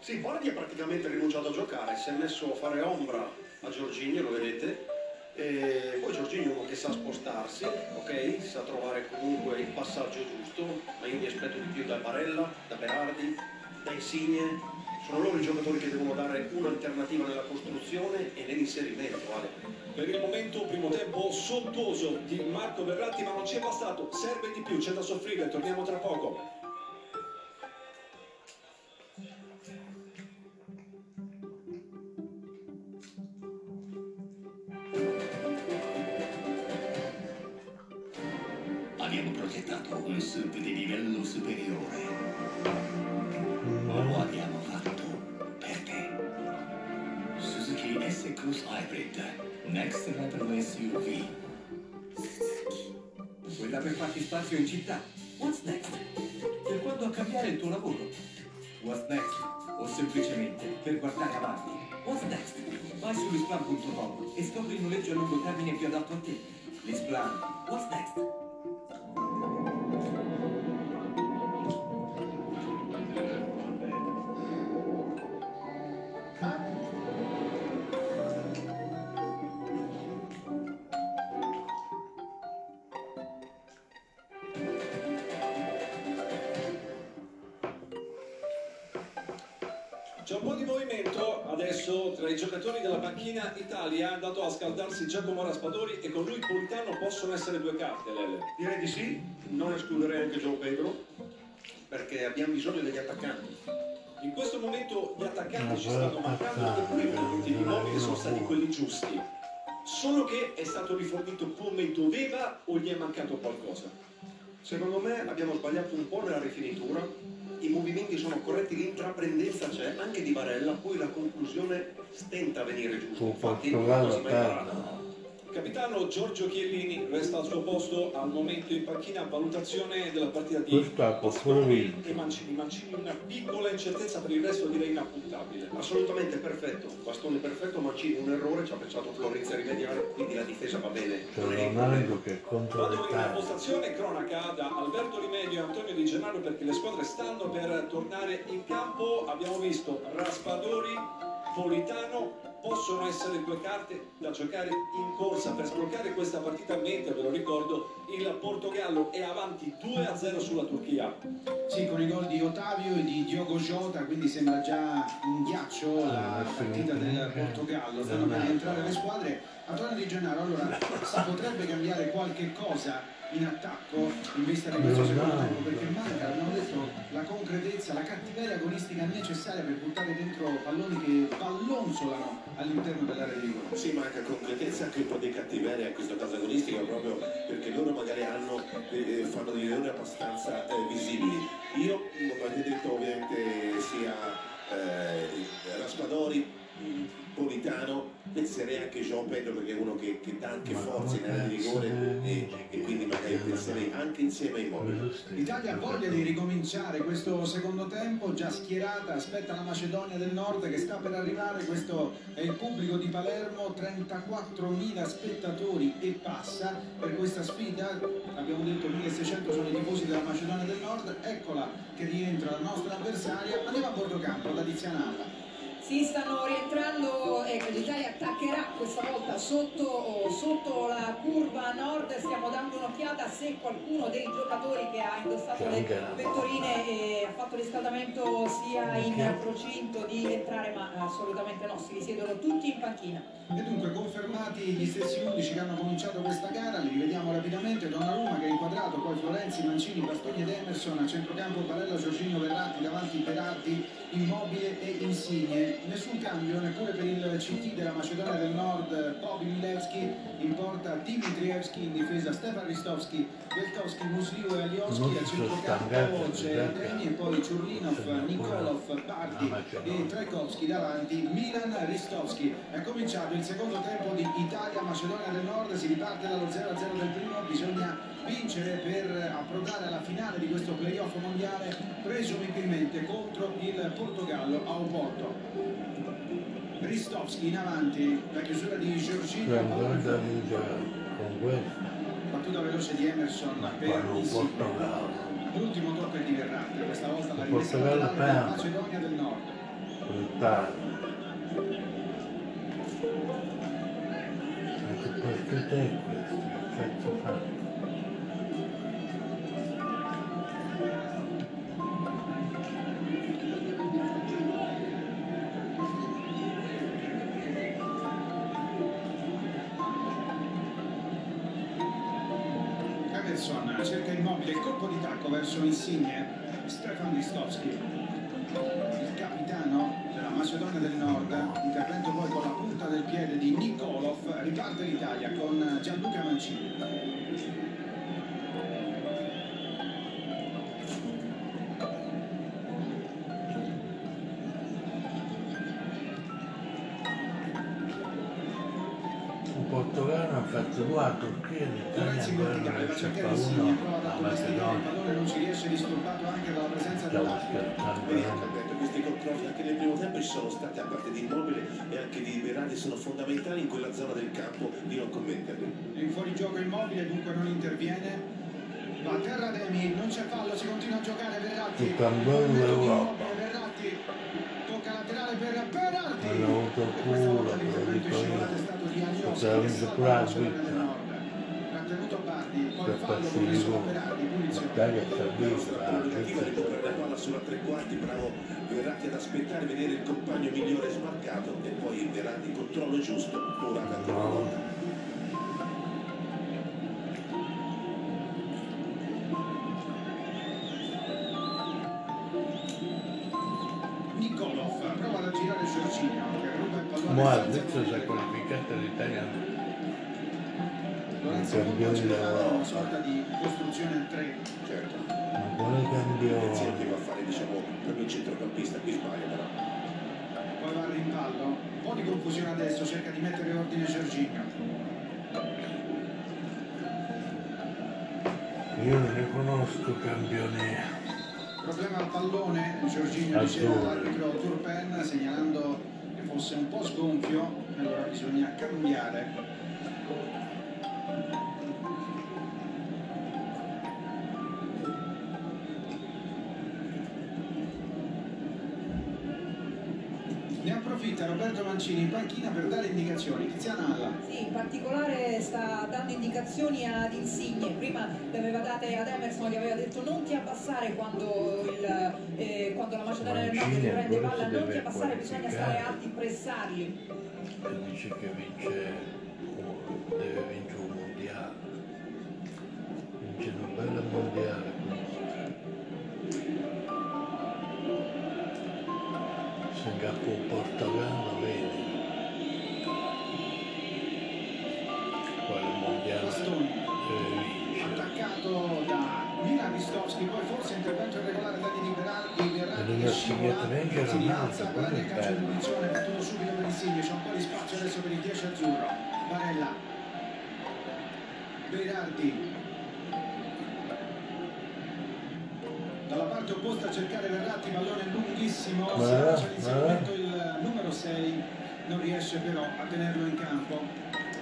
Sì, Bardi ha praticamente rinunciato a giocare, si è messo a fare ombra a Giorginio, lo vedete, e poi Giorginio è uno che sa spostarsi, ok? Sa trovare comunque il passaggio giusto, ma io mi aspetto di più da Barella, da Berardi, da Insigne. Sono loro i giocatori che devono dare un'alternativa nella costruzione e nell'inserimento, Ale. Per il momento primo tempo sottoso di Marco Verratti, ma non ci è bastato, serve di più, c'è da soffrire, torniamo tra poco. Un sub di livello superiore. Lo abbiamo fatto per te. Suzuki S-Cross Hybrid. Next Level SUV. Quella per farti spazio in città. What's next? Per quando a cambiare il tuo lavoro. What's next? O semplicemente per guardare avanti. What's next? Vai su lisplan.com e scopri il noleggio a lungo termine più adatto a te. Lisplan. What's next? Panchina Italia, è andato a scaldarsi Giacomo Raspadori e con lui Politano possono essere due carte, Lele. Direi di sì, non escluderei anche Gio Pedro, perché abbiamo bisogno degli attaccanti. In questo momento gli attaccanti ci stanno mancando eppure i punti di uomini sono stati quelli giusti. Solo che è stato rifornito come doveva o gli è mancato qualcosa? Secondo me abbiamo sbagliato un po' nella rifinitura, i movimenti sono corretti, l'intraprendenza c'è, anche di Barella, poi la conclusione stenta a venire giusta. Un Infatti non si mai imparato. Capitano Giorgio Chiellini resta al suo posto al momento in panchina valutazione della partita di Pasquale e Mancini. Mancini una piccola incertezza per il resto direi inappuntabile. Assolutamente perfetto, bastone perfetto, Mancini un errore, ci ha pensato Florenzi a rimediare, quindi la difesa va bene. C'è Ronaldo che è contro Vado in postazione cronaca da Alberto Rimedio e Antonio Di Gennaro perché le squadre stanno per tornare in campo. Abbiamo visto Raspadori, Politano, possono essere due carte da giocare in corsa per sbloccare questa partita a mente, ve lo ricordo, il Portogallo è avanti 2-0 sulla Turchia. Sì, con i gol di Ottavio e di Diogo Jota, quindi sembra già un ghiaccio la Ah, partita del. Portogallo. Stanno per rientrare le squadre. Antonio Di Gennaro, allora si potrebbe cambiare qualche cosa in attacco in vista di questo secondo tempo perché manca, abbiamo detto, la concretezza, la cattiveria agonistica necessaria per buttare dentro palloni che pallonzolano all'interno dell'area di rigore. Sì, manca concretezza anche un po' di cattiveria in questo caso agonistico proprio perché loro magari hanno, eh, fanno degli errori abbastanza eh, visibili. Io, come avete detto, ovviamente sia eh, Raspadori, Politano, penserei anche Jean Pedro perché è uno che, che dà anche Ma forza in area di rigore e, e quindi magari penserei anche insieme ai Immobile. L'Italia ha voglia di ricominciare questo secondo tempo, già schierata, aspetta la Macedonia del Nord che sta per arrivare, questo è il pubblico di Palermo, 34.000 spettatori e passa per questa sfida, abbiamo detto 1.600 sono i tifosi della Macedonia del Nord, eccola che rientra la nostra avversaria, andiamo a bordo campo da Tiziana Alla. Si stanno rientrando, ecco, l'Italia attaccherà questa volta sotto, sotto la curva nord, stiamo dando un'occhiata se qualcuno dei giocatori che ha indossato le pettorine e ha fatto riscaldamento sia in procinto di entrare, ma assolutamente no, si risiedono tutti in panchina. E dunque confermati gli stessi 11 che hanno cominciato questa gara, li rivediamo rapidamente, Donnarumma che è inquadrato, poi Florenzi, Mancini, Bastoni ed Emerson, a centrocampo Barella, Giorginio Verratti, davanti Berardi, Immobile e Insigne. Nessun cambio neppure per il CT della Macedonia del Nord, Bobby Milevski, in porta Dimitrievski, in difesa Stefan Ristovski, Velkovski, Musliu e Alioski, a centrocampo c'è esatto. Dreni e poi Ciurlinov, Nikolov, Bardi e Trajkovski davanti, Milan Ristovski. È cominciato il secondo tempo di Italia-Macedonia del Nord, si riparte dallo 0-0 del primo, bisogna vincere per approdare alla finale di questo playoff mondiale presumibilmente contro il Portogallo a Oporto. Ristovski in avanti, la chiusura di Giorginio, palla dove in da fondo. vincere con questo? battuta veloce di Emerson Ma per. L'ultimo tocco è di Verratti, questa volta la rimessa perde. Macedonia del Nord. Brutale. Anche questo te questo, che cazzo fa? Verso Insigne, Stefan Ristovski. Il capitano della Macedonia del Nord, intervento poi con la punta del piede di Nikolov, riparte l'Italia con Gianluca non ci riesce disturbato anche dalla presenza Stiamo scherzando, questi controlli anche nel primo tempo ci sono stati a parte di Immobile e anche di Berardi sono fondamentali in quella zona del campo di non commetterli. in fuorigioco immobile, dunque non interviene. Va a terra Demi, non c'è fallo, si continua a giocare Verratti. Il d'Europa. Immobile, Verratti tocca laterale per Berardi. Hanno avuto culo, l'intervento Trattenuto Bardi, poi Per punizione. L'Italia sta La nostra vista, prerogativa è recuperare la palla sulla tre quarti, bravo Verratti ad aspettare, vedere il compagno migliore smarcato e poi Verratti controllo giusto, ora canta una volta. Nikolov prova ad aggirare Giorginio il adesso si è qualificata l'Italia. Lorenzo campione d'Europa. una sorta di costruzione a tre. Certo, Ma quale Venezia che campione? va a fare diciamo proprio il centrocampista, qui sbaglia però. poi va al rimpallo, un po' di confusione adesso, cerca di mettere ordine Giorginio. Io non ne conosco campioni. Problema al pallone, Giorginio diceva all'arbitro Turpen segnalando fosse un po' sgonfio, allora bisogna cambiare. Roberto Mancini in panchina per dare indicazioni. Tiziana Alla. Sì, in particolare sta dando indicazioni ad Insigne, prima le aveva date ad Emerson, gli aveva detto non ti abbassare quando, il, eh, quando la Macedonia del Nord prende palla, non ti abbassare, bisogna stare alti, pressarli. E dice che vince, deve vincere Singapore, Portogallo, vedi. Quale mondiale Bastoni. deve vincere. attaccato da Milan Ristovski, poi forse intervento irregolare da scivola, segnato neanche si rialza, guarda il calcio di punizione, battuto subito per Insigne, c'è un po' di spazio adesso per il 10 azzurro, Barella, Berardi, opposta a cercare Verratti, pallone lunghissimo, si Ma- lancia ma- l'inserimento il numero 6, non riesce però a tenerlo in campo.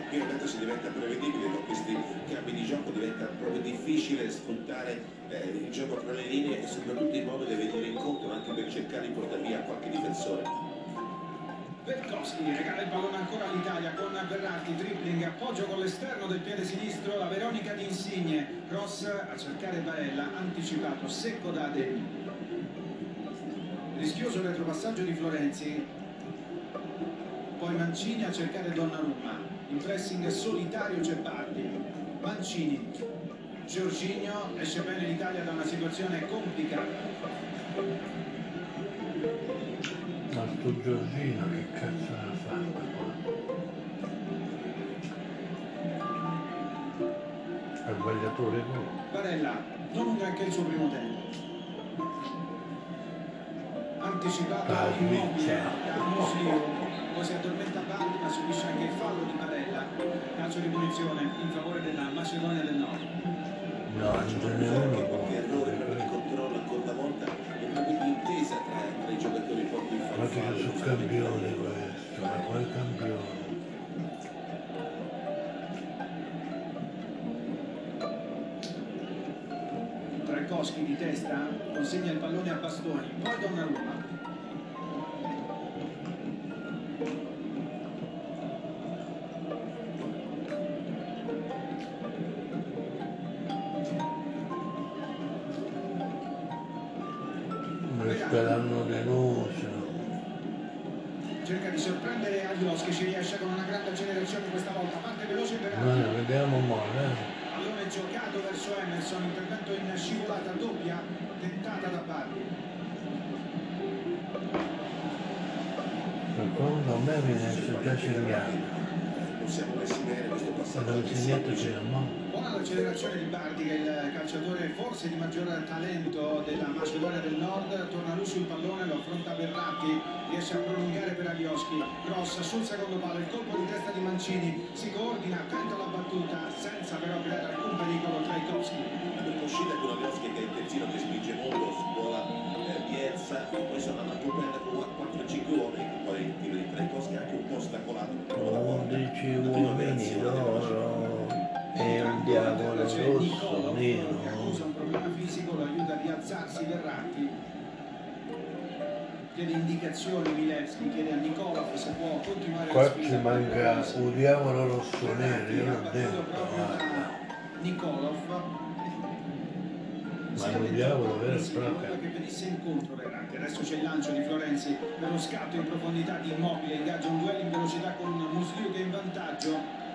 Qui ovviamente si diventa prevedibile con questi cambi di gioco, diventa proprio difficile sfruttare eh, il gioco tra le linee e soprattutto Immobile deve venire incontro anche per cercare di portare via qualche difensore. Berkowski regala il pallone ancora all'Italia con Berratti, dribbling, appoggio con l'esterno del piede sinistro, la Veronica di Insigne, cross a cercare Barella, anticipato, secco da Ademi. Rischioso retropassaggio di Florenzi, poi Mancini a cercare Donnarumma, in pressing solitario Gebbardi, Mancini, Giorginio, esce bene l'Italia da una situazione complicata. Ma sto Giorgino che cazzo ne ha fatto qua? Ha sbagliato le gol. Barella, non un granché il suo primo tempo. Anticipato Ah, immobile da Muslio, poi si addormenta Bardi ma subisce anche il fallo di Barella. Calcio di punizione in favore della Macedonia del Nord. No, non ce n'è uno Trakowski di testa consegna il pallone a Bastoni, poi Donnarumma. Mi sperano deluso. Cerca di sorprendere Aglioschi, ci riesce con una grande accelerazione questa volta, parte veloce per Noi vediamo male. eh. Pallone giocato verso Emerson, intervento in scivolata doppia, tentata da Bardi. Secondo me viene già segnato. Non siamo messi bene questo passaggio. non segnato c'è la l'accelerazione di Bardi che è il calciatore forse di maggior talento della Macedonia del Nord, torna lui sul pallone, lo affronta Verratti, riesce a prolungare per Aglioschi, cross sul secondo palo, il colpo di testa di Mancini, si coordina, tenta la battuta senza però creare alcun pericolo Trajkovski. Per uscita con Alioski che è il terzino che spinge molto, scuola eh, Bielsa, poi sono andato a prendere con 4-5 uomini, poi il tiro di Trekowski anche un po' ostacolato. però la porta. 11 La prima uomini d'oro e un diavolo rosso Nicolò che accusa nero. un problema fisico, lo aiuta a rialzarsi Verratti. Chiede indicazioni Milevski, chiede a Nicolò se può continuare Qua la ci manca un diavolo rosso nero, io l'ho detto, Nicolov. Ma è un diavolo vero e che venisse incontro Verratti. Adesso c'è il lancio di Florenzi per lo scatto in profondità di Immobile, ingaggia un duello in velocità con Musliu che è in vantaggio.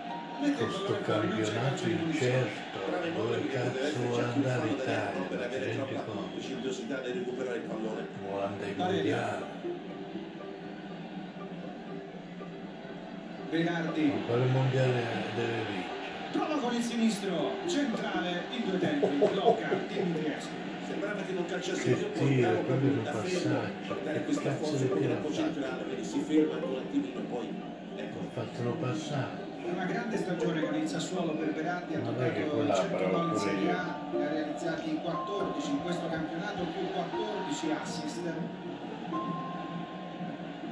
Questo campionato incerto, dove cazzo vuole andare l'Italia? ti avere rendi troppa conto? precipitosità nel recuperare il pallone. Vuole andare ai mondiali. Berardi Quale mondiale deve vincere? prova con il sinistro, centrale in due tempi, blocca Dimitriescu. Sembrava che non calciasse più, poi tiro, proprio un passaggio. dare Che questa cazzo forza di proprio tiro ha fatto? centrale, quindi si ferma un attimino poi ecco. Una passata. È una grande stagione con il Sassuolo per Berardi, ha toccato quella 100 però gol in Serie. A, ne ha realizzati 14 in questo campionato più 14 assist.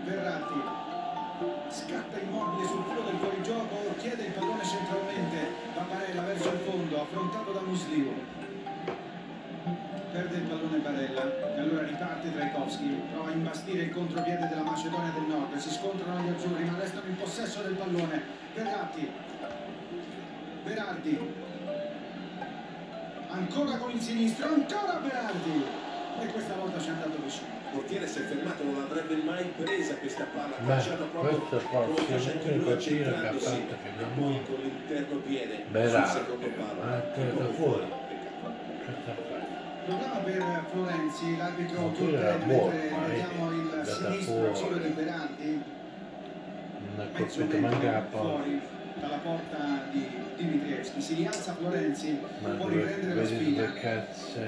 Verratti scatta immobile sul filo del fuorigioco, chiede il pallone centralmente, Barella verso il fondo, affrontato da Musliu. Perde il pallone Barella e allora riparte Trajkovski, prova a imbastire il contropiede della Macedonia del Nord, si scontrano gli azzurri ma restano in possesso del pallone. Verratti, Berardi, ancora con il sinistro, ancora Berardi e questa volta ci è andato vicino. Il portiere si è fermato, non avrebbe mai presa questa palla, Beh, calciata proprio come anche lui e a poi con l'interno piede Berardi, sul secondo palo. Proprio fuori. Peccato. Problema per Florenzi, l'arbitro Ma quello Turtel, era buono, mentre ma vediamo vedi, il sinistro colpito manca la metro porta. fuori dalla porta di Dimitrievski. Si rialza Florenzi, Ma può riprendere la sfida.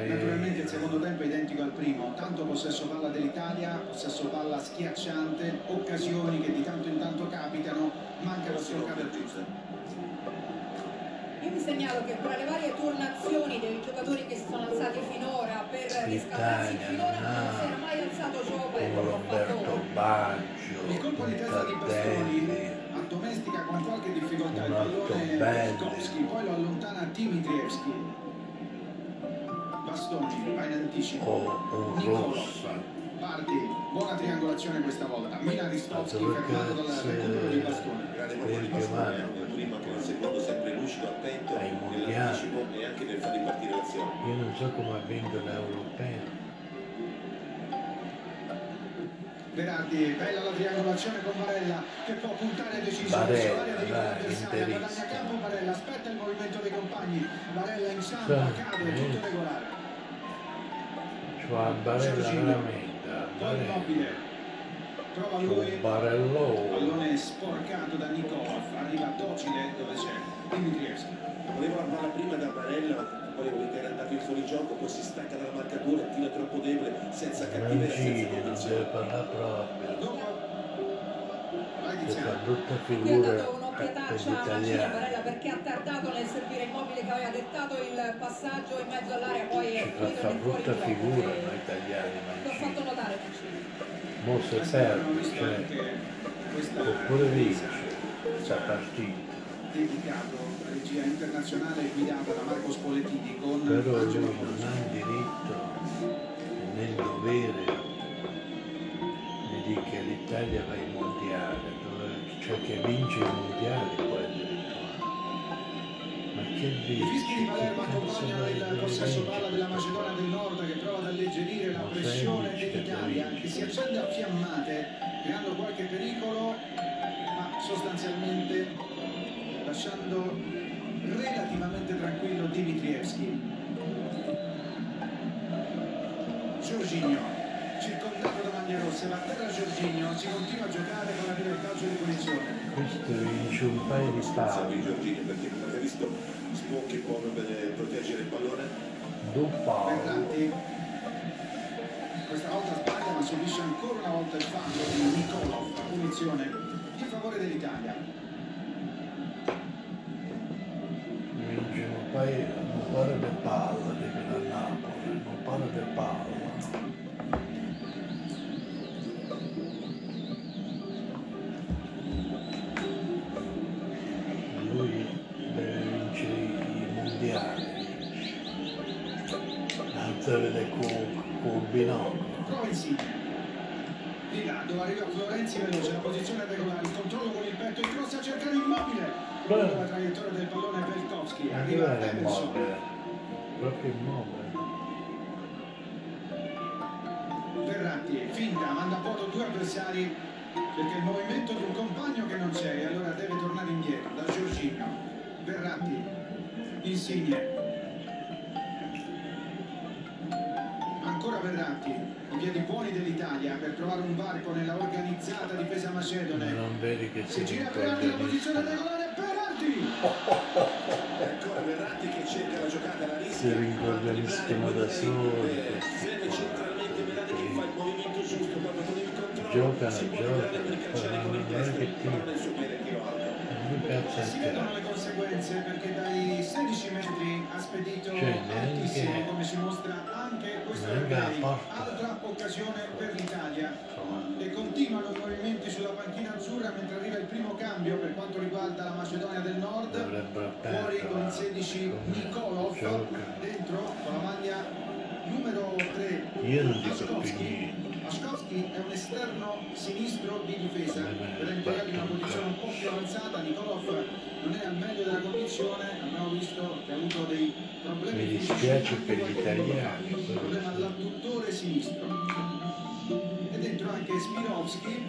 Naturalmente il secondo tempo è identico al primo, tanto possesso palla dell'Italia, possesso palla schiacciante, occasioni che di tanto in tanto capitano, manca la stoccata giusta. Vi segnalo che tra le varie turnazioni dei giocatori che si sono alzati finora per riscaldarsi, finora non si era mai alzato l'ha Roberto Baggio, Il colpo di testa di Bastoni addomestica con qualche difficoltà il pallone bello. Kowski, poi lo allontana Dimitrievski. Bastoni va in anticipo. o un Nicolò. rosso. Bardi, buona triangolazione questa volta. Milan Ristovski Dove fermato dal recupero di è? Bastoni. Grande portiere di vanno. nel primo che nel secondo sempre lucido, attento Ai mondiali. nell'anticipo e anche nel far ripartire l'azione. Io non so come ha vinto l'europeo. Berardi, bella la triangolazione con Barella che può puntare deciso Barella, verso l'area di avversaria, guadagna campo Barella, aspetta il movimento dei compagni, Barella in Sì, cade, tutto regolare. Cioè a Barella veramente, Barella. immobile, prova Un lui, barello. pallone sporcato da Nikolov, arriva docile dove c'è Dimitrievski. Voleva la palla prima da Barella, poi che era andato in fuorigioco, poi si stacca dalla marcatura, tira troppo debole, senza cattiveria, senza Mancini non deve convinzione. parlare proprio. Tiziano. brutta figura gli a Mancini. Barella perché ha tardato nel servire immobile che aveva dettato il passaggio in mezzo all'area, poi è Ci fa fa brutta figura noi italiani L'ho fatto Mancini. notare Mancini. Mo se visto cioè, Oppure vince questa partita. dedicato alla regia internazionale guidata da Marco Spoletini con Però lui non ha il diritto nel dovere di dire che l'Italia va ai mondiali, dove- cioè che vince i mondiali poi addirittura. Ma che I vince? fischi di Palermo Che cazzo accompagnano vai il a possesso palla della Macedonia del Nord che prova ad alleggerire la pressione dell'Italia che si accende a fiammate creando qualche pericolo ma sostanzialmente lasciando relativamente tranquillo Dimitrievski. Giorginio, da maglie rosse, va a terra Giorginio, si continua a giocare con arriva il calcio di punizione. Questo vince un paio di Salvi palle, Giorgini perché come avete visto Sponchi può per proteggere il pallone due palle. Berratti questa volta sbaglia ma subisce ancora una volta il fallo di Nicolò a punizione in favore dell'Italia Vince un paio, un paio di palle, dicono a Napoli, un paio di palle. Florenzi veloce la posizione regolare il controllo con il petto il cross a cercare immobile Beh. la traiettoria del pallone Pelkowski Ma arriva Emerson? Proprio immobile. Verratti finta manda a vuoto due avversari perché il movimento di un compagno che non c'è e allora deve tornare indietro da Giorginio Verratti Insigne ancora Verratti i piedi buoni dell'Italia per trovare un varco nella organizzata difesa macedone. Non vedi che si gira Verratti la posizione regolare Verratti. Ancora Verratti che cerca la giocata la rischia. Si rincorreriscono da soli. serve centralmente Verratti che fa il movimento giusto proprio con il controllo. Giocano, giocano, non è che tira. Si che vedono le conseguenze perché dai 16 metri ha spedito Cioè, altissimo come ci mostra anche questo la replay altra occasione per l'Italia. E continuano i movimenti sulla panchina azzurra mentre arriva il primo cambio per quanto riguarda la Macedonia del Nord. Fuori con il perdere. 16 Nikolov dentro con la maglia numero 3 Io non dico più niente. Askovski è un esterno sinistro di difesa. Per impiegare in una posizione un po' più avanzata Nikolov non è al meglio della condizione. Abbiamo visto che ha avuto dei problemi Mi dispiace per gli italiani, un problema all'adduttore sinistro. E dentro anche Spirovski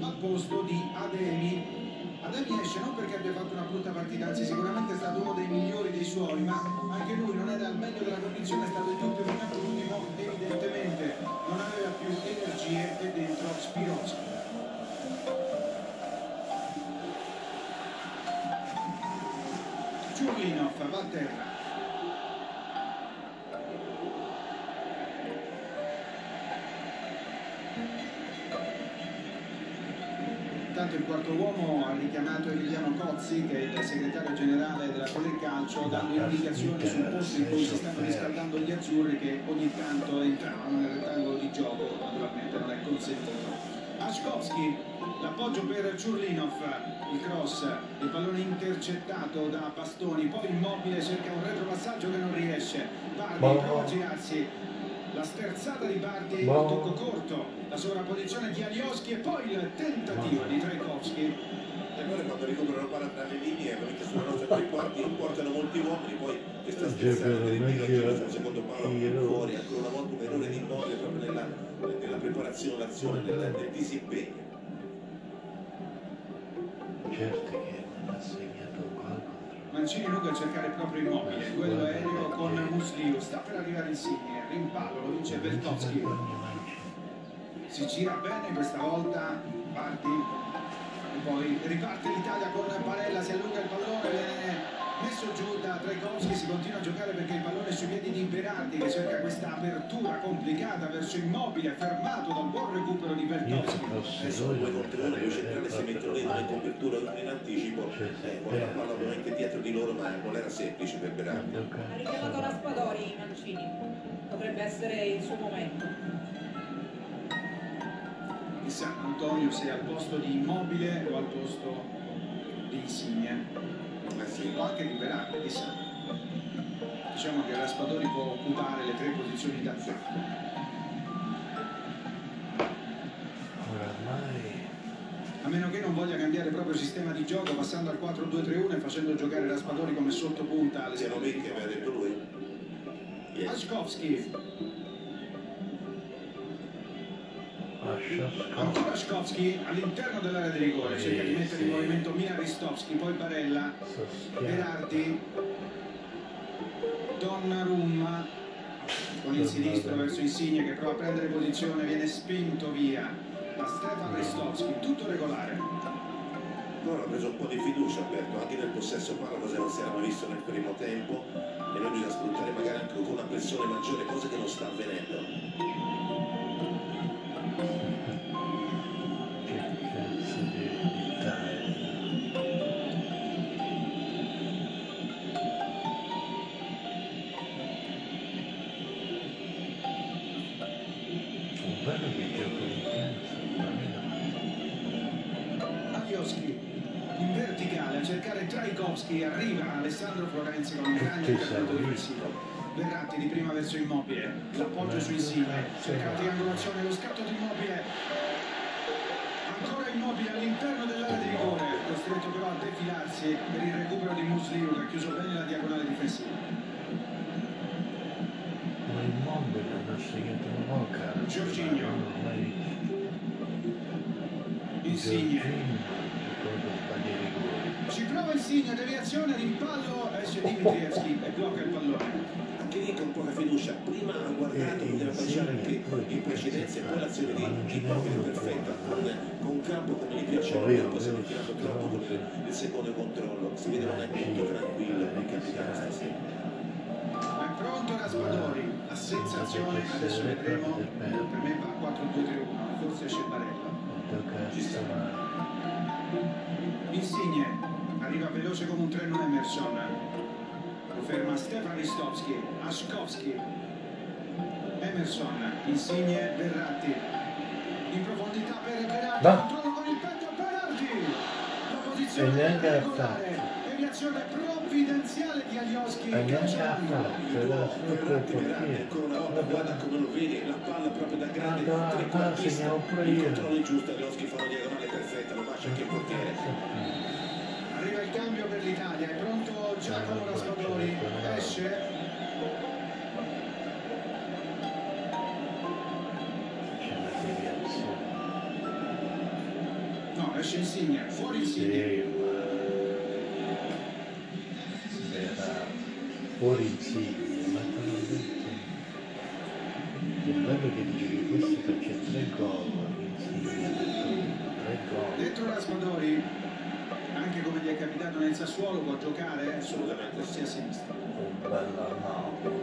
al posto di Ademi. Ademi esce non perché abbia fatto una brutta partita, anzi sicuramente è stato uno dei migliori dei suoi, ma anche lui non era al meglio della condizione, è stato il dubbio fino all'ultimo, evidentemente non aveva più energie e dentro Spirovski. Ciurlinov va a terra. Il quarto uomo ha richiamato Emiliano Cozzi, che è il segretario generale della Calcio, dando indicazioni sul posto in cui si stanno riscaldando gli azzurri che ogni tanto entravano nel rettangolo di gioco, naturalmente non è consentito. Ashkovski, l'appoggio per Ciurlinov, il cross, il pallone intercettato da Bastoni, poi immobile cerca un retropassaggio che non riesce, Bardi prova a girarsi, sterzata di Bardi, il Boh. tocco corto, la sovrapposizione di Alioschi e poi il tentativo di Trajkovski. e allora quando ricoprono palla tra le linee ovviamente sulla nostra tre quarti portano molti uomini poi questa sterzata Giocano del tiro sul secondo palo fuori ancora una volta un errore di immobile proprio nella, nella preparazione l'azione nel, nel disimpegno Certo Mancini lungo a cercare proprio immobile, duello aereo con Musliu, sta per arrivare Insigne, rimpallo, lo vince Bertowski, si gira bene questa volta, Bardi, e poi riparte l'Italia con Barella, si allunga il pallone, messo giù da Trajkovski, si continua a giocare perché il pallone è sui piedi di Berardi che cerca questa apertura complicata verso Immobile, fermato dal buon recupero di fossi adesso due contro uno due centrali si mettono dentro in proprio copertura uno in anticipo eh, con la palla ovviamente dietro di loro ma non era semplice per Berardi Ha richiamato Raspadori Mancini, potrebbe essere il suo momento. Chissà Antonio se è al posto di Immobile o al posto di Insigne. Eh sì. O anche di Berardi, chissà. Diciamo che Raspadori può occupare le tre posizioni d'attacco. Oramai A meno che non voglia cambiare proprio sistema di gioco passando al 4-2-3-1 e facendo giocare Raspadori come sottopunta alle Siamo lì che aveva detto lui. Yes. Ancora Ashkovski all'interno dell'area di rigore, cerca di mettere in movimento Mia Ristovski, poi Barella, Berardi, Donnarumma con il sinistro verso Insigne che prova a prendere posizione, viene spinto via da Stefan Ristovski, tutto regolare. Loro hanno preso un po' di fiducia Alberto, anche nel possesso palla, cosa non si era mai visto nel primo tempo e noi bisogna sfruttare magari anche con una pressione maggiore, cosa che non sta avvenendo. Verratti di prima verso Immobile, l'appoggio su Insigne, cerca la triangolazione, lo scatto di Immobile. Ancora Immobile all'interno dell'area di rigore, costretto però a defilarsi per il recupero di Musliu che ha chiuso bene la diagonale difensiva. Ma immobile. Giorginio. Non ho mai Insigne. Giorginio, di rigori. Ci prova Insigne, deviazione, rimpallo, esce Dimitrievski e blocca il pallone. Poca fiducia, prima ha guardato, Eh, poteva pensare sì, anche in precedenza e poi l'azione di non Immobile perfetta, con, con un campo come gli piace a lui, si è vedo tirato sto troppo con il, il secondo controllo, si vedeva un punto tranquillo il capitano stasera. Ma è pronto Raspadori, a sensazione, adesso vedremo, per me va 4-2-3-1, forse esce Barella. Tocca stare. Insigne, arriva veloce come un treno Emerson, ferma Stefan Ristovski, Ashkovski, Emerson, Insigne, Verratti, in profondità per Berardi, Va. controllo con il petto Berardi, la posizione E ha regolare, deviazione provvidenziale di Aglioschi, E portiere. ancora una volta guarda come lo vedi, la palla proprio da grande segnavo pure il controllo giusto, Aglioschi fa una diagonale perfetta, lo bacia anche il portiere. Arriva il cambio per l'Italia, è pronto Giacomo Raspadori, esce. No, esce Insigne, fuori Insigne. Era fuori insigne, ma te l'ho detto. Il bello che dice che questo faccia tre gol insigne, tre gol. Dentro Raspadori, capitato nel Sassuolo, può giocare assolutamente sia a sinistra.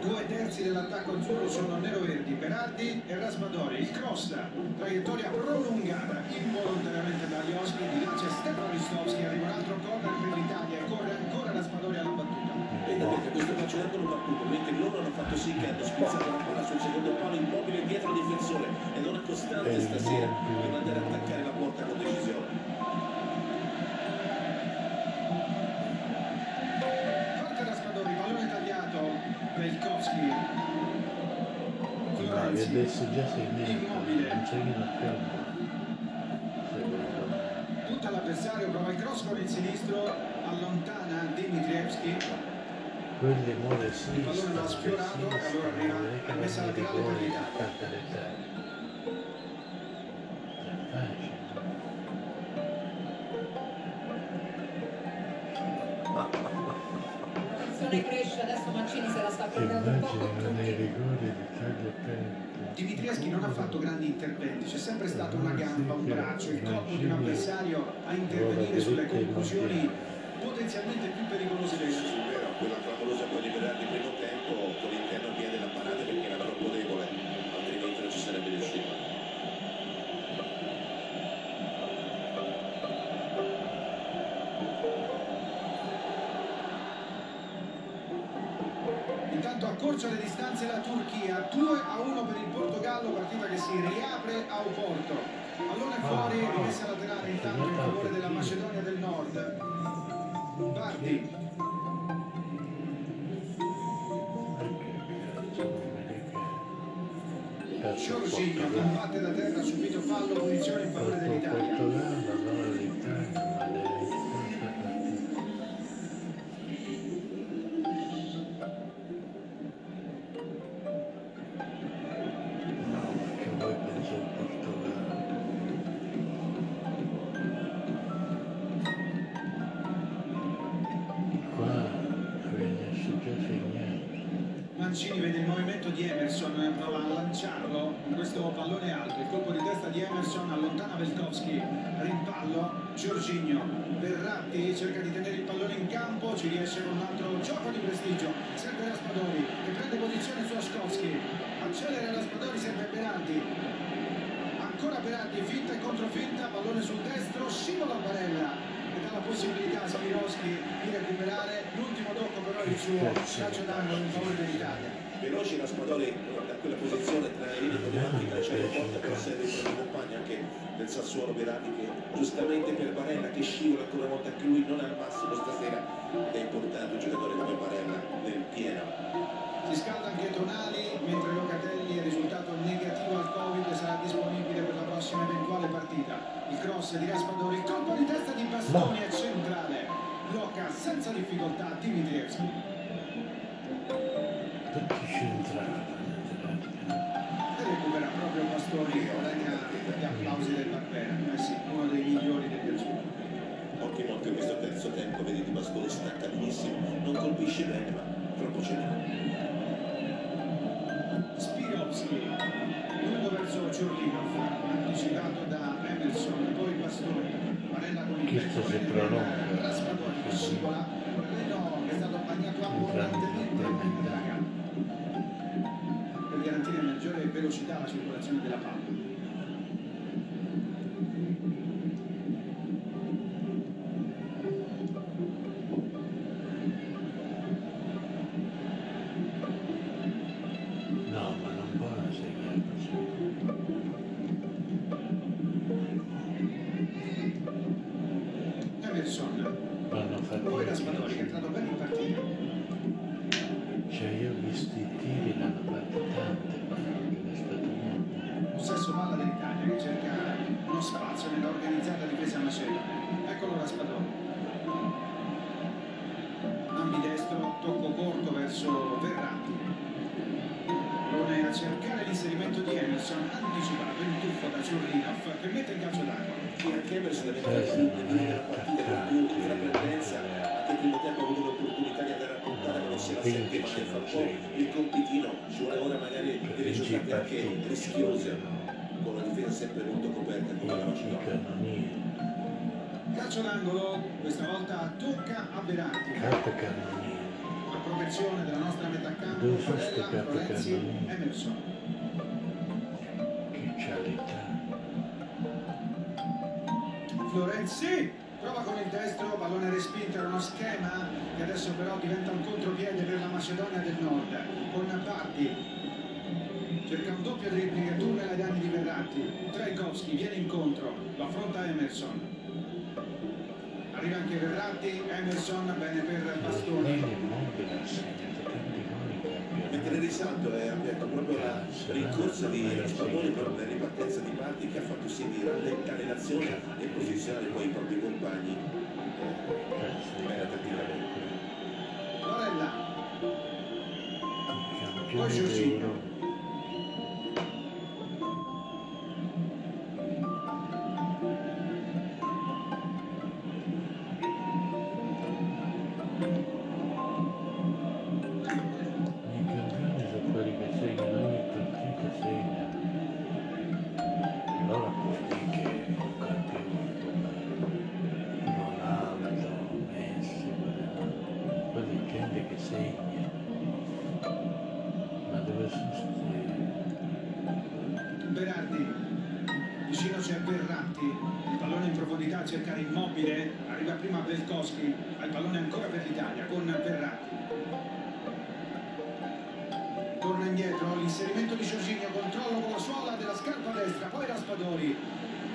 Due terzi dell'attacco azzurro sono neroverdi, Berardi e Raspadori. Il cross, traiettoria prolungata involontariamente da Joschi, di là c'è Stefano Ristovski, arriva un altro corner per l'Italia e corre ancora Raspadori alla battuta. Perché questo calcio d'angolo battuto, mentre loro hanno fatto sì che hanno spizzato la palla sul secondo palo immobile dietro il difensore e non è costante stasera di andare a attaccare adesso già sei Immobile. non c'è ferma. Secondo me. Tutta l'avversario prova il cross con il sinistro, allontana Dimitrievski. Quelli muore a Il sinistra, pallone va a sfiorato e allora arriva la messa laterale per rigori l'Italia. cresce, adesso Mancini se la sta prendendo un po' con tutti. Di. Dimitrievski non ha fatto grandi interventi, c'è sempre stata una gamba, un braccio, il corpo di un avversario a intervenire sulle conclusioni potenzialmente più pericolose del sì, vero, quella clamorosa poi di Berardi primo tempo con l'interno piede della parata perché era troppo debole, altrimenti non ci sarebbe riuscito. Intanto accorcia le distanze la Turchia, 2 a 1 per il Portogallo, partita che si riapre a Oporto. Pallone fuori, rimessa laterale intanto in favore della Macedonia del Nord. Bardi, Giorginio combatte da terra, subito fallo, punizione in favore dell'Italia. Rimpallo, Giorginio, Verratti cerca di tenere il pallone in campo, ci riesce con un altro gioco di prestigio, serve Raspadori che prende posizione su Oskowski, accelera Raspadori, serve Berardi, ancora Berardi, finta e controfinta, pallone sul destro, scivola Barella dà la possibilità a Smiroschi di recuperare l'ultimo tocco però il suo calcio d'angolo in favore dell'Italia. Veloci Raspadori da quella posizione tra le linee davanti calciare porta per serve i propri compagni anche del Sassuolo Berardi che giustamente per Barella che scivola ancora una volta anche lui non al massimo stasera è importante un giocatore come Barella nel pieno Si scalda anche Tonali, mentre Locatelli è risultato negativo al Covid e sarà disponibile per la prossima eventuale partita. Il cross di Raspadori, il colpo di testa di Bastoni è centrale. Blocca senza difficoltà Dimitrievski. Tutti centrali. E recupera proprio Bastoni, guadagna gli applausi del Barbera. Eh sì, uno dei migliori degli azzurri. ottimo anche questo terzo tempo vedi Di Bastoni staccatissimo non colpisce bene ma troppo ce n'è Spirovski, lungo verso Giorginov, anticipato da Emerson, poi Bastoni, Varela con il petto si prolunga. raga per garantire maggiore velocità alla circolazione della palla. Fatti poi Raspadori che è entrato bene in partita. Cioè io ho visto i tiri, l'hanno fatti tante, ma non è stato nulla. Possesso palla dell'Italia che cerca uno spazio nella organizzata difesa macedone. Eccolo Raspadori. Ambidestro, tocco corto verso Verratti. Pone a cercare l'inserimento di Emerson, anticipato il tuffo da Giurlinov che mette il calcio anche Emerson deve la ma nel frattempo il compitino ci vuole ora magari delle giocate anche rischiose con una difesa sempre molto coperta come la Macedonia Calcio d'angolo, questa volta tocca a Berardi. carta cannonieri. La protezione della nostra metà campo, Barella, Lorenzi? Emerson. Che c'ha l'Italia. Florenzi prova con il destro, pallone respinto, era uno schema che adesso però diventa un contropiede per la Macedonia del Nord. Con Bardi cerca un doppio dribbling e tunnel ai danni di Verratti. Trajkovski viene incontro, lo affronta Emerson. Arriva anche Verratti, Emerson bene per Bastoni campionato. il risalto è aperto proprio la rincorsa di Raspadori proprio la ripartenza di Parti che ha fatto sì di rallentare l'azione e posizionare poi i propri compagni. Eh, Cazzo, bene attrattivamente Barella, i poi campioni ha il pallone ancora per l'Italia con Verratti torna indietro l'inserimento di Giorginio controllo con la suola della scarpa destra poi Raspadori.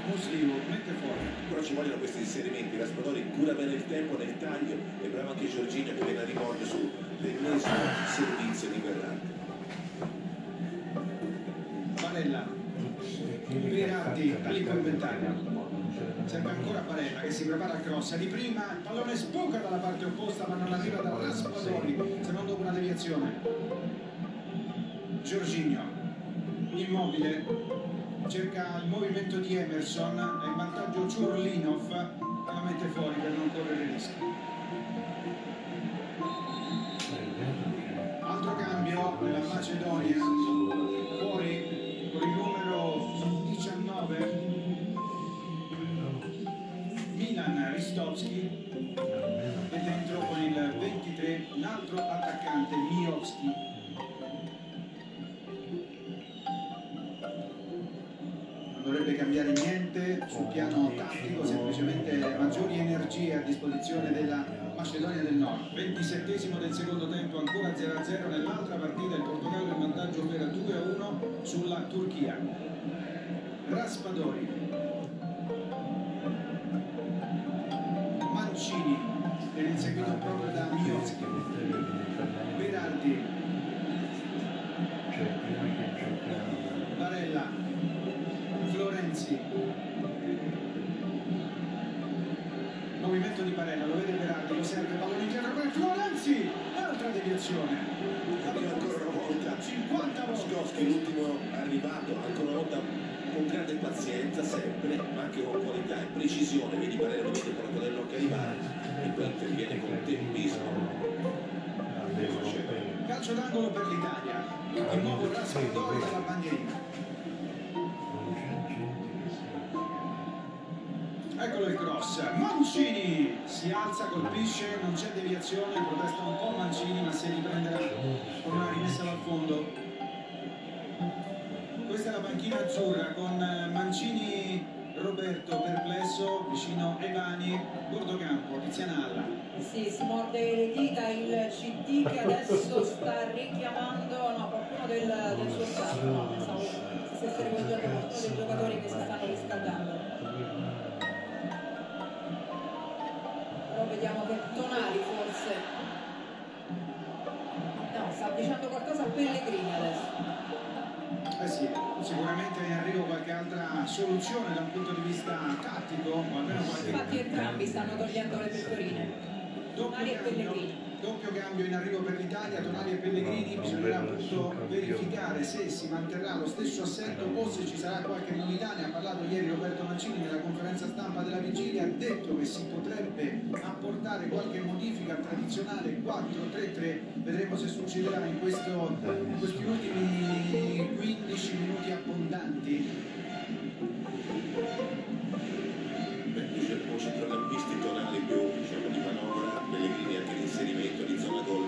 Musliu mette fuori. Però ci vogliono questi inserimenti, Raspadori cura bene il tempo nel taglio e bravo anche Giorginio che viene a rimorchio su l'ennesimo servizio di Berardi. Barella, Berardi, da Serve ancora Barella che si prepara a cross. Di prima il pallone sbuca dalla parte opposta ma non arriva da Raspadori, se non dopo una deviazione. Giorginio, immobile, cerca il movimento di Emerson, è in vantaggio Ciurlinov e la mette fuori per non correre rischi. Altro cambio nella Macedonia, fuori con il numero 19 Milan Ristovski e dentro con il 23 un altro attaccante Miowski. Non dovrebbe cambiare niente sul piano tattico, semplicemente maggiori energie a disposizione della Macedonia del Nord. 27 del secondo tempo, ancora 0-0 nell'altra partita, il Portogallo in vantaggio per 2-1 sulla Turchia. Raspadori, viene inseguito proprio da Miowski, Berardi, Barella, Florenzi. Movimento di Barella, lo vede Berardi, lo serve, pallone indietro per Florenzi, altra deviazione. Ancora una volta 50 volte. L'ultimo arrivato, ancora una volta con grande pazienza sempre, ma anche con qualità e precisione, vedi Barella lo vede proprio dell'occhio arrivare e poi interviene con tempismo. Calcio d'angolo per l'Italia, di nuovo Raspadori dalla bandierina. Eccolo il cross, Mancini si alza, colpisce, non c'è deviazione, protesta un po' Mancini ma si riprenderà con una rimessa dal fondo. Questa è la panchina azzurra con eh, Mancini, Roberto perplesso, vicino Evani, Bordocampo, Tizianalla. Sì, si morde le dita il CT che adesso sta richiamando no, qualcuno del, del suo staff. No, pensavo si stesse rivolgendo qualcuno dei giocatori che si stanno riscaldando. Però vediamo che Tonali forse. No, sta dicendo qualcosa a Pellegrini adesso. Eh sì, sicuramente in arrivo qualche altra soluzione da un punto di vista tattico, almeno qualche Infatti entrambi stanno togliendo le pettorine. Tonali e Pellegrini. Doppio cambio in arrivo per l'Italia, Tonali e Pellegrini, bisognerà appunto verificare se si manterrà lo stesso assetto o se ci sarà qualche novità, ne ha parlato ieri Roberto Mancini nella conferenza stampa della vigilia, ha detto che si potrebbe apportare qualche modifica al tradizionale 4-3-3, vedremo se succederà in, questo, in questi ultimi 15 minuti abbondanti. Pellegrini anche l'inserimento di zona gol.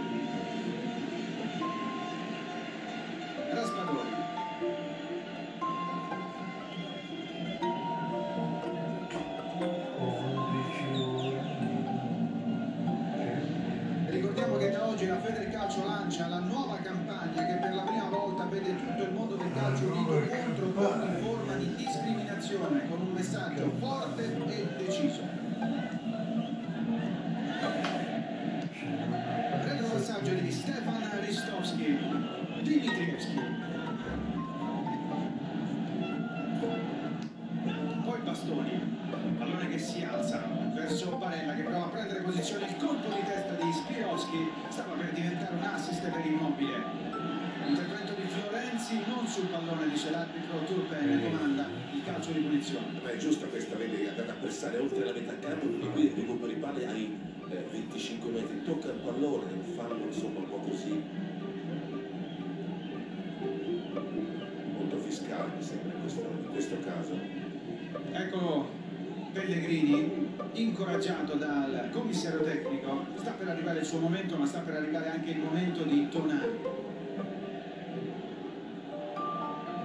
Raspadori. Ricordiamo che da oggi la Federcalcio lancia la nuova campagna che per la prima volta vede tutto il mondo del calcio unito contro ogni forma di discriminazione con un messaggio forte e deciso. Alza verso Barella che prova a prendere posizione, il colpo di testa di Spirowski stava per diventare un assist per Immobile. Intervento di Florenzi non sul pallone, dice l'arbitro Turpen, comanda il calcio di punizione. Ma è giusta questa, vedi, è andata a pressare oltre la metà campo, quindi qui di palle ai eh, 25 metri, tocca il pallone, un fallo insomma un po' così. Molto fiscale mi sembra in questo, in questo caso. Eccolo Pellegrini, incoraggiato dal commissario tecnico, sta per arrivare il suo momento, ma sta per arrivare anche il momento di Tonali.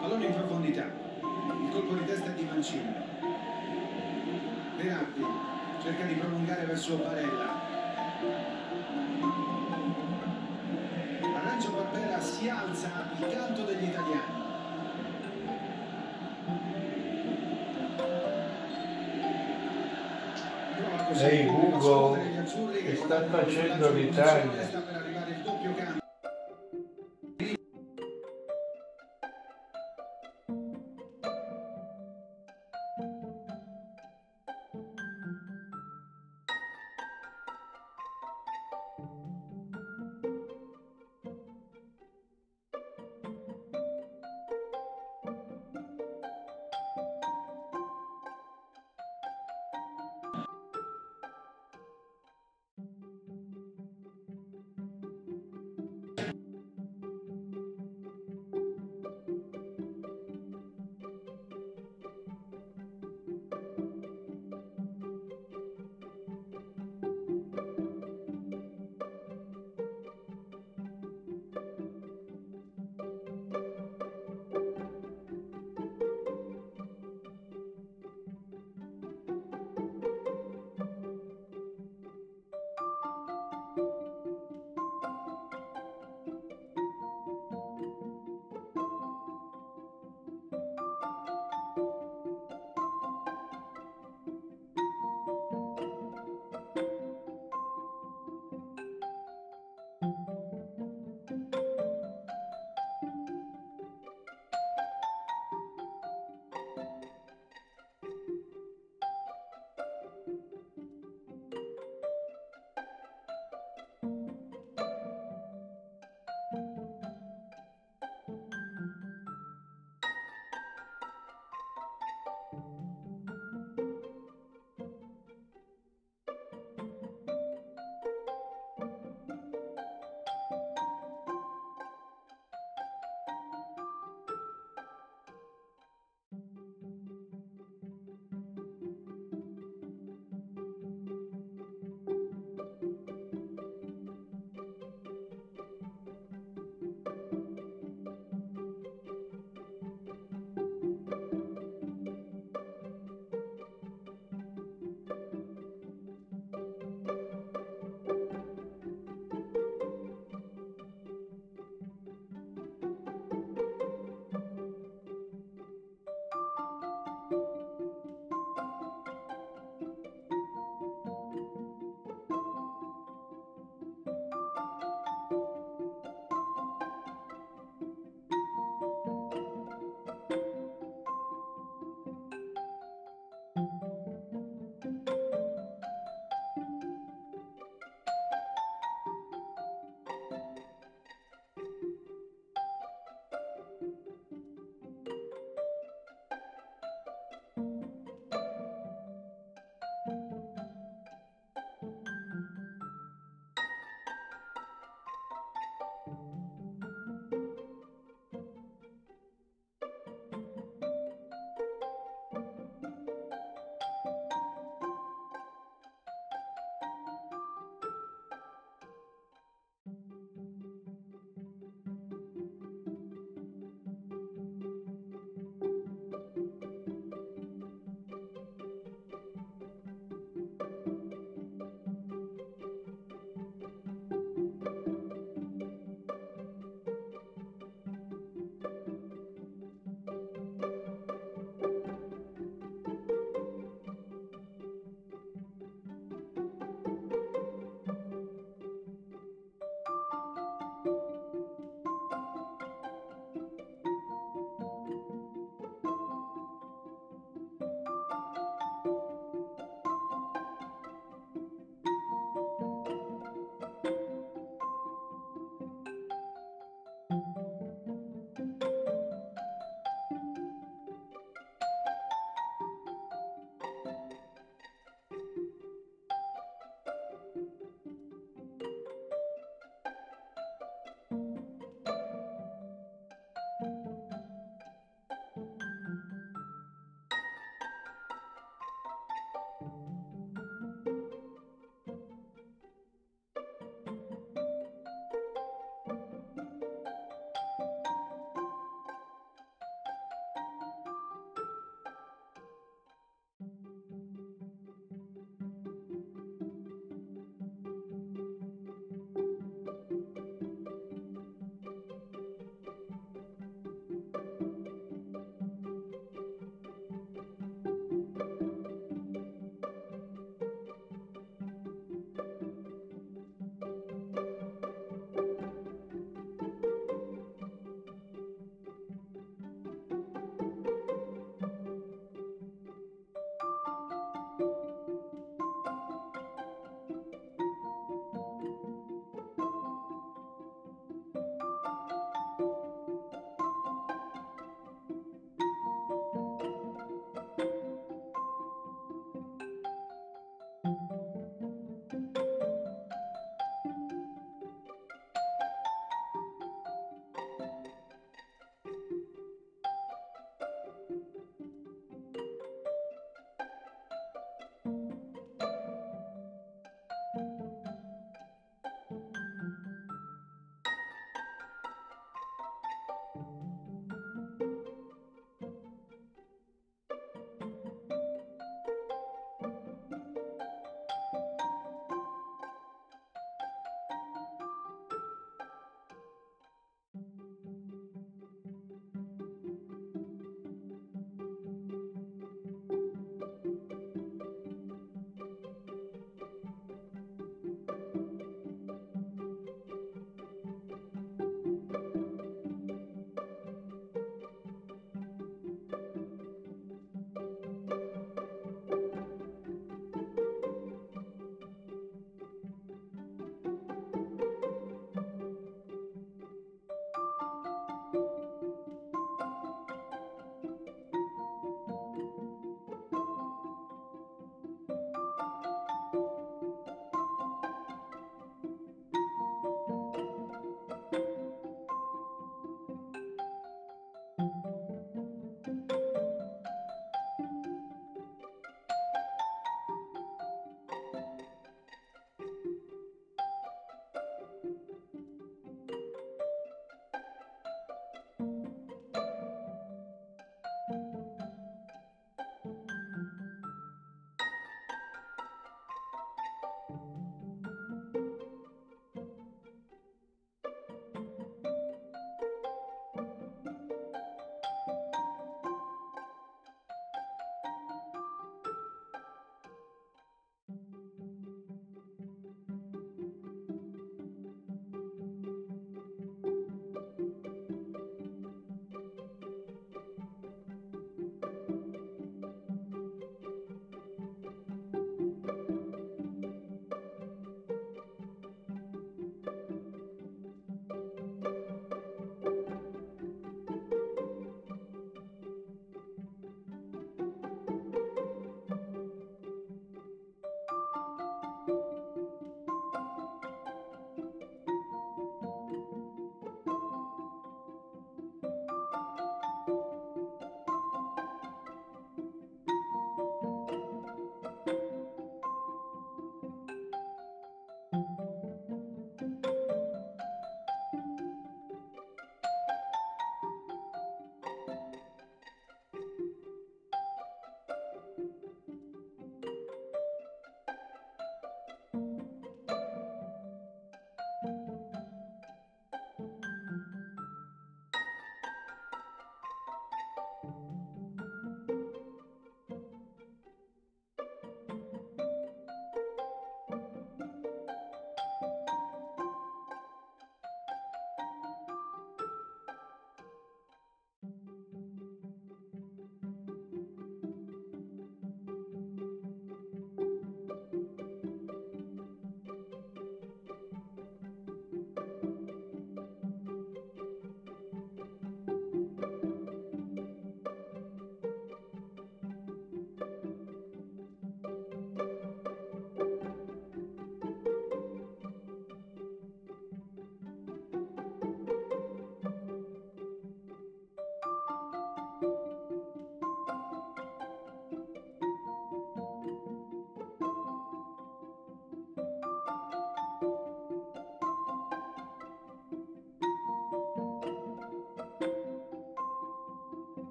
Pallone in profondità, il colpo di testa di Mancini. Verratti cerca di prolungare verso Barella. A Renzo Barbera si alza il canto degli italiani. Degli azzurri che sta facendo l'Italia?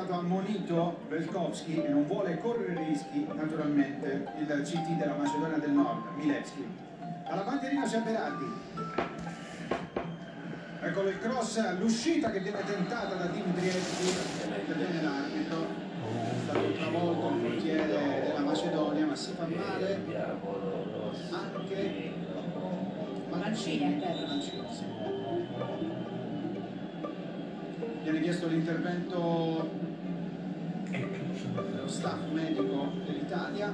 Stato ammonito Belkovski e non vuole correre rischi, naturalmente, il CT della Macedonia del Nord, Milevski. Alla bandierina c'è Berardi. Eccolo il cross, l'uscita che viene tentata da Dimitrievski, interviene l'arbitro, è stato travolto il portiere della Macedonia, ma si fa male anche Mancini. Mancini. Viene chiesto l'intervento dello staff medico dell'Italia.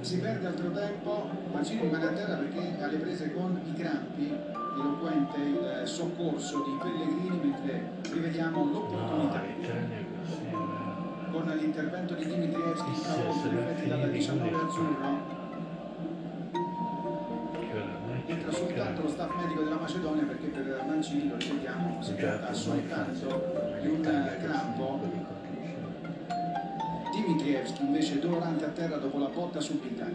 Si perde altro tempo, Mancini rimane a terra perché ha le prese con i crampi, eloquente il soccorso di Pellegrini mentre rivediamo l'opportunità eh. con l'intervento di Dimitrievski effetti dalla 19 azzurro perché per Mancini lo ripetiamo si tratta soltanto di un crampo Dimitrievski invece dolorante a terra dopo la botta subita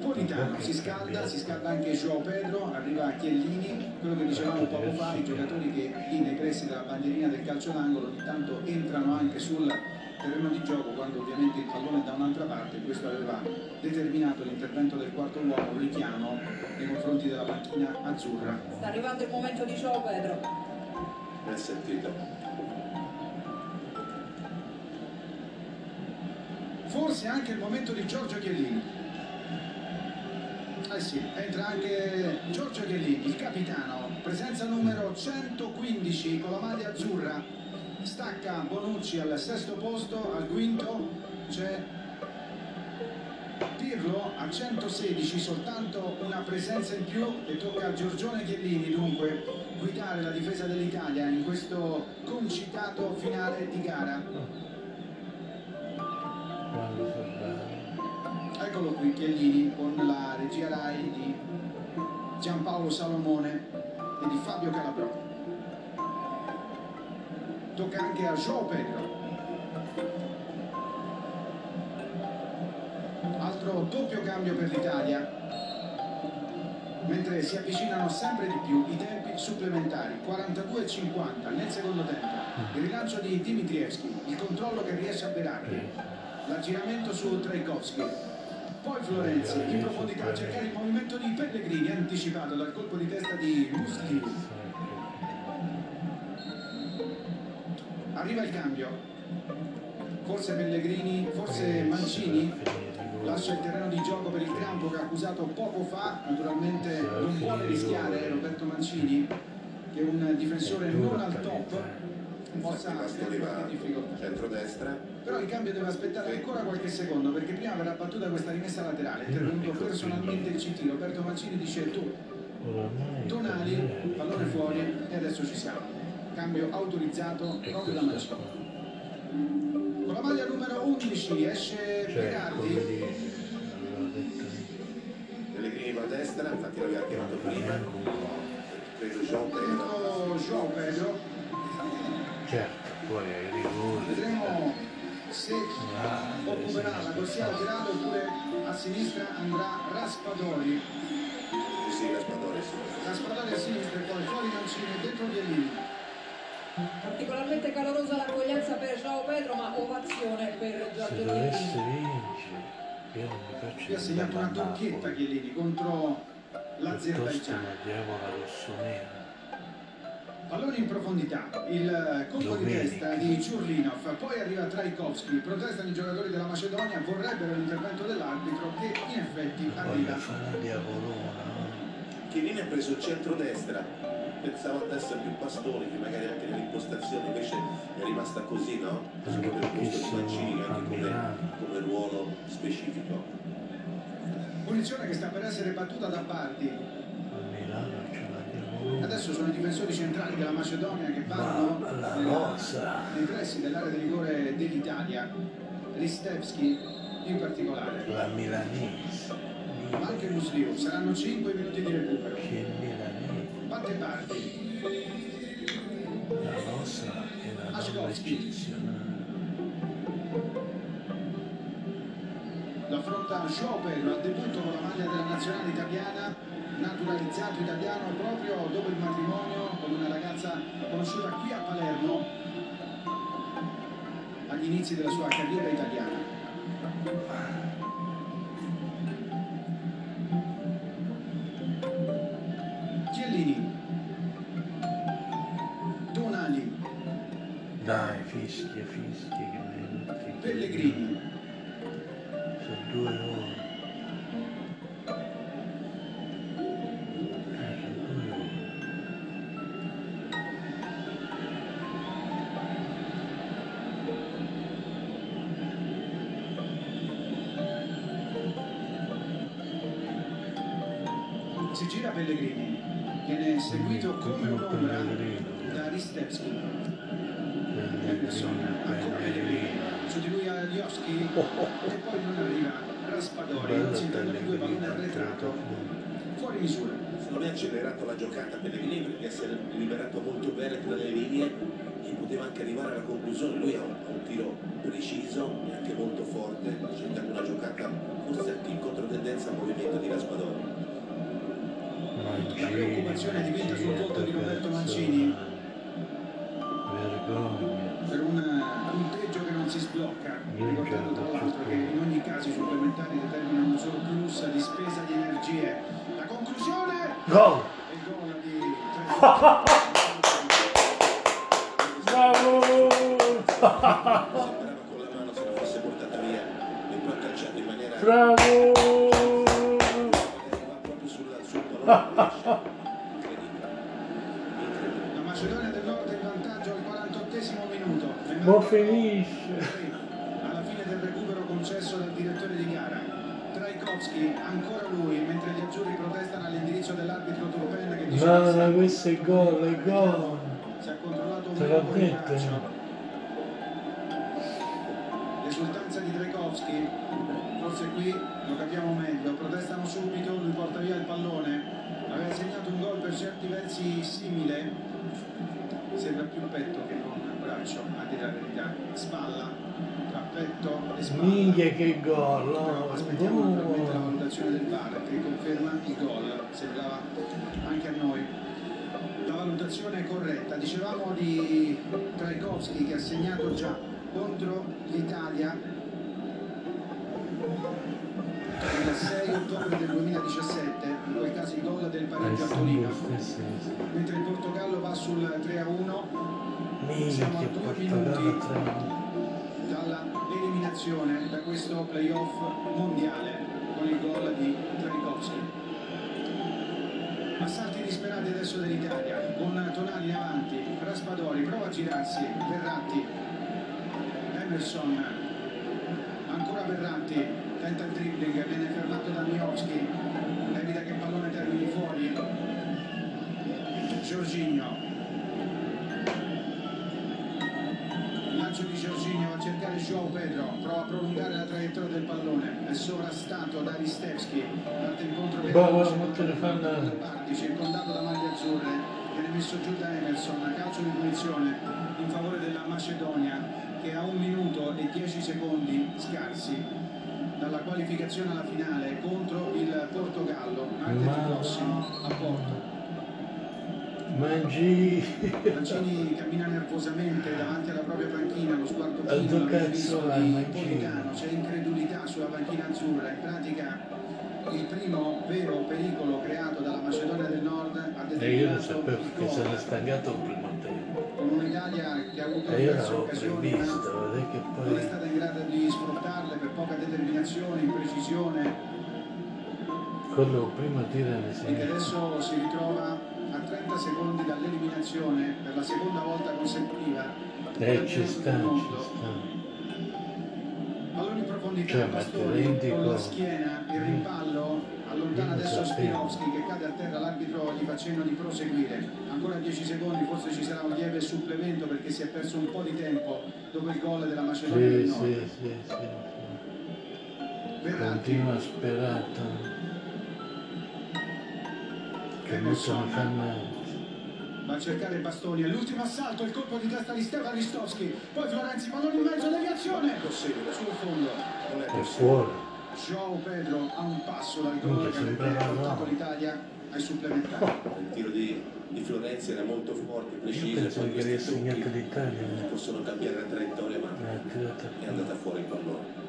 Politano si scalda, si scalda anche Joao Pedro, arriva Chiellini, quello che dicevamo poco fa, i giocatori che lì nei pressi della bandierina del calcio d'angolo ogni tanto entrano anche sul terreno di gioco quando ovviamente il pallone è da un'altra parte, questo aveva determinato l'intervento del quarto uomo, un richiamo nei confronti della panchina azzurra. Sta arrivando il momento di Joao Pedro. Ben sentito. Forse anche il momento di Giorgio Chiellini. Eh sì, entra anche Giorgio Chiellini, il capitano, presenza numero 115 con la maglia azzurra. Stacca Bonucci al sesto posto, al quinto c'è Pirlo a 116, soltanto una presenza in più e tocca a Giorgione Chiellini dunque guidare la difesa dell'Italia in questo concitato finale di gara. Eccolo qui Chiellini con la regia Rai di Giampaolo Salomone e di Fabio Calabrò. Tocca anche a Joao Pedro. Altro doppio cambio per l'Italia. Mentre si avvicinano sempre di più i tempi supplementari, 42-50 nel secondo tempo. Il rilancio di Dimitrievski, il controllo che riesce a Berardi, l'aggiramento su Trajkovski, poi Florenzi in profondità a cercare il movimento di Pellegrini anticipato dal colpo di testa di Musli. Arriva il cambio. Forse Pellegrini, forse Mancini lascia il terreno di gioco per il campo che ha accusato poco fa. Naturalmente non vuole rischiare Roberto Mancini, che è un difensore non al top, possa Infatti avere va qualche difficoltà. centrodestra. Però il cambio deve aspettare ancora qualche secondo perché prima verrà battuta questa rimessa laterale. È intervenuto personalmente il CT. Roberto Mancini dice tu, Tonali, pallone fuori e adesso ci siamo. Cambio autorizzato E proprio da questo Mancini. Con la maglia numero 11 esce Berardi. Pellegrini va a destra, infatti l'aveva chiamato prima. Preso Jean Pedro. Dentro Joao Pedro. Certo, poi ai rigori. Vedremo se Ah, occuperà la corsia laterale oppure a sinistra andrà Raspadori. Sì, Raspadori, sì. Raspadori a sinistra e poi fuori Mancini dentro Chiellini. Particolarmente calorosa l'accoglienza per Joao Pedro, ma ovazione per Se Giorgio dovesse Chiellini. vincere, io non mi faccio Qui ha segnato una andare a doppietta Napoli. Chiellini contro l'Azerbaigian. una diavola rossonera. Pallone in profondità, il colpo di testa di Ciurlinov, poi arriva Trajkovski, protestano i giocatori della Macedonia, vorrebbero l'intervento dell'arbitro che in effetti arriva. Chiellini ha preso il centrodestra. Pensavo andasse più Pastoni, che magari anche nell'impostazione invece è rimasta così, no? Per il posto di Mancini, anche come, come ruolo specifico. Punizione che sta per essere battuta da Bardi. Diavolona. Adesso sono i difensori centrali della Macedonia che vanno nei pressi dell'area di rigore dell'Italia, Ristevski in particolare, La milanese. ma anche Musliu. Saranno 5 minuti di recupero. Batte Bardi, La rosa è la Ascolti. eccezionale. lo affronta Joao Pedro al debutto con la maglia della nazionale italiana naturalizzato italiano proprio dopo il matrimonio con una ragazza conosciuta qui a Palermo agli inizi della sua carriera italiana. Fischia, fischia, che mi Pellegrini, Sono due ore. Eh, sono due ore. si gira Pellegrini, viene seguito come un'ombra da Ristevski. E poi non arriva Raspadori, incentrando i due pallone arretrato, fuori misura. Me ha accelerato la giocata Pellegrini perché si è liberato molto bene tra le linee e poteva anche arrivare alla conclusione. Lui ha un, un tiro preciso e anche molto forte, cercando una giocata forse anche in controtendenza al movimento di Raspadori. La preoccupazione diventa sul volto di Roberto Mancini Vergogna. per un non si sblocca, ricordando tra l'altro che in ogni caso i supplementari determinano un surplus di spesa di energie. La conclusione Gol! è gol di Bravo! Sembrava con la mano se la fosse portata via e poi ha calciato in maniera Bravo! va proprio sul, sul pallone incredibile incredibile La Macedonia del Nord in vantaggio al 48 minuto. Ma finisce! Alla fine del recupero concesso dal direttore di gara. Trajkovski, ancora lui, mentre gli azzurri protestano all'indirizzo dell'arbitro Turpen che dice no, questo è gol, è gol! si è controllato un colpo di braccio. L'esultanza di Trajkovski, forse qui lo capiamo meglio, protestano subito, lui porta via il pallone, aveva segnato un gol per certi versi simile, sembra più petto che non braccio, a dire la verità, spalla, tra petto e spalla. Minchia che gol! Però oh, aspettiamo naturalmente la valutazione del VAR che conferma il gol, sembrava anche a noi. La valutazione è corretta, dicevamo di Trajkovski che ha segnato già contro l'Italia. Il 6 ottobre del 2017, in quel caso il gol del Eh, pareggio a sono Torino, mentre il Portogallo va sul 3 a 1 Minchia, Portogallo 3 dall'eliminazione da questo playoff mondiale con il gol di Trajkovski. Assalti disperati adesso dell'Italia, con Tonali in avanti, Raspadori prova a girarsi, Verratti, Emerson, ancora Verratti, tenta il dribbling, viene fermato da Miowski, evita che il pallone termini fuori, Giorginio, A cercare Joao Pedro, prova a prolungare la traiettoria del pallone, è sovrastato da Ristevski, parte incontro fanno. Bardi, circondato da maglie azzurre, viene messo giù da Emerson, calcio di punizione in favore della Macedonia che ha un minuto e 10 secondi scarsi dalla qualificazione alla finale contro il Portogallo, martedì Ma- prossimo a Porto. Mangi! Mancini cammina nervosamente davanti alla propria panchina, lo sguardo Alto chino, l'abbiamo cazzo visto vai, di. Politano, c'è incredulità sulla panchina azzurra, in pratica il primo vero pericolo creato dalla Macedonia del Nord ha E io non determinato sapevo il che se n'è stancato il primo tempo. con un'Italia che ha avuto E diverse occasioni previsto, ma vedete che non è poi... stata in grado di sfruttarle per poca determinazione, imprecisione Quello prima tira ne e che segna. adesso si ritrova 30 secondi dall'eliminazione per la seconda volta consecutiva Eh, ci sta, ci sta. Pallone in profondità, Cioè, rendi con la schiena, il rimpallo, allontana adesso. Spinowski che cade a terra, l'arbitro gli fa cenno di proseguire. Ancora 10 secondi, forse ci sarà un lieve supplemento perché si è perso un po' di tempo dopo il gol della Macedonia del Sì, Nord. sì, sì, sì, sì. Continua sperato. Che molto mi fa male. Va a cercare Bastoni, all'ultimo assalto, il colpo di testa di Stefan Ristowski, poi Florenzi, pallone in mezzo, deviazione, possibile sul fondo. non è fuori. Joao Pedro a un passo dal gol che avrebbe sembrava portato l'Italia ai supplementari. Il tiro di, di Florenzi era molto forte, preciso, poi questi tocchi l'Italia. possono cambiare la traiettoria, ma Ma è tirata è andata fuori il pallone.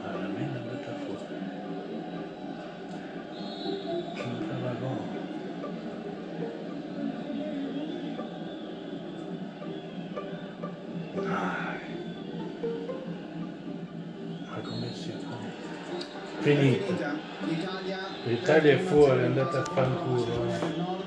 Ma veramente Finito. L'Italia. È fuori, è 1-0 andata a fanculo,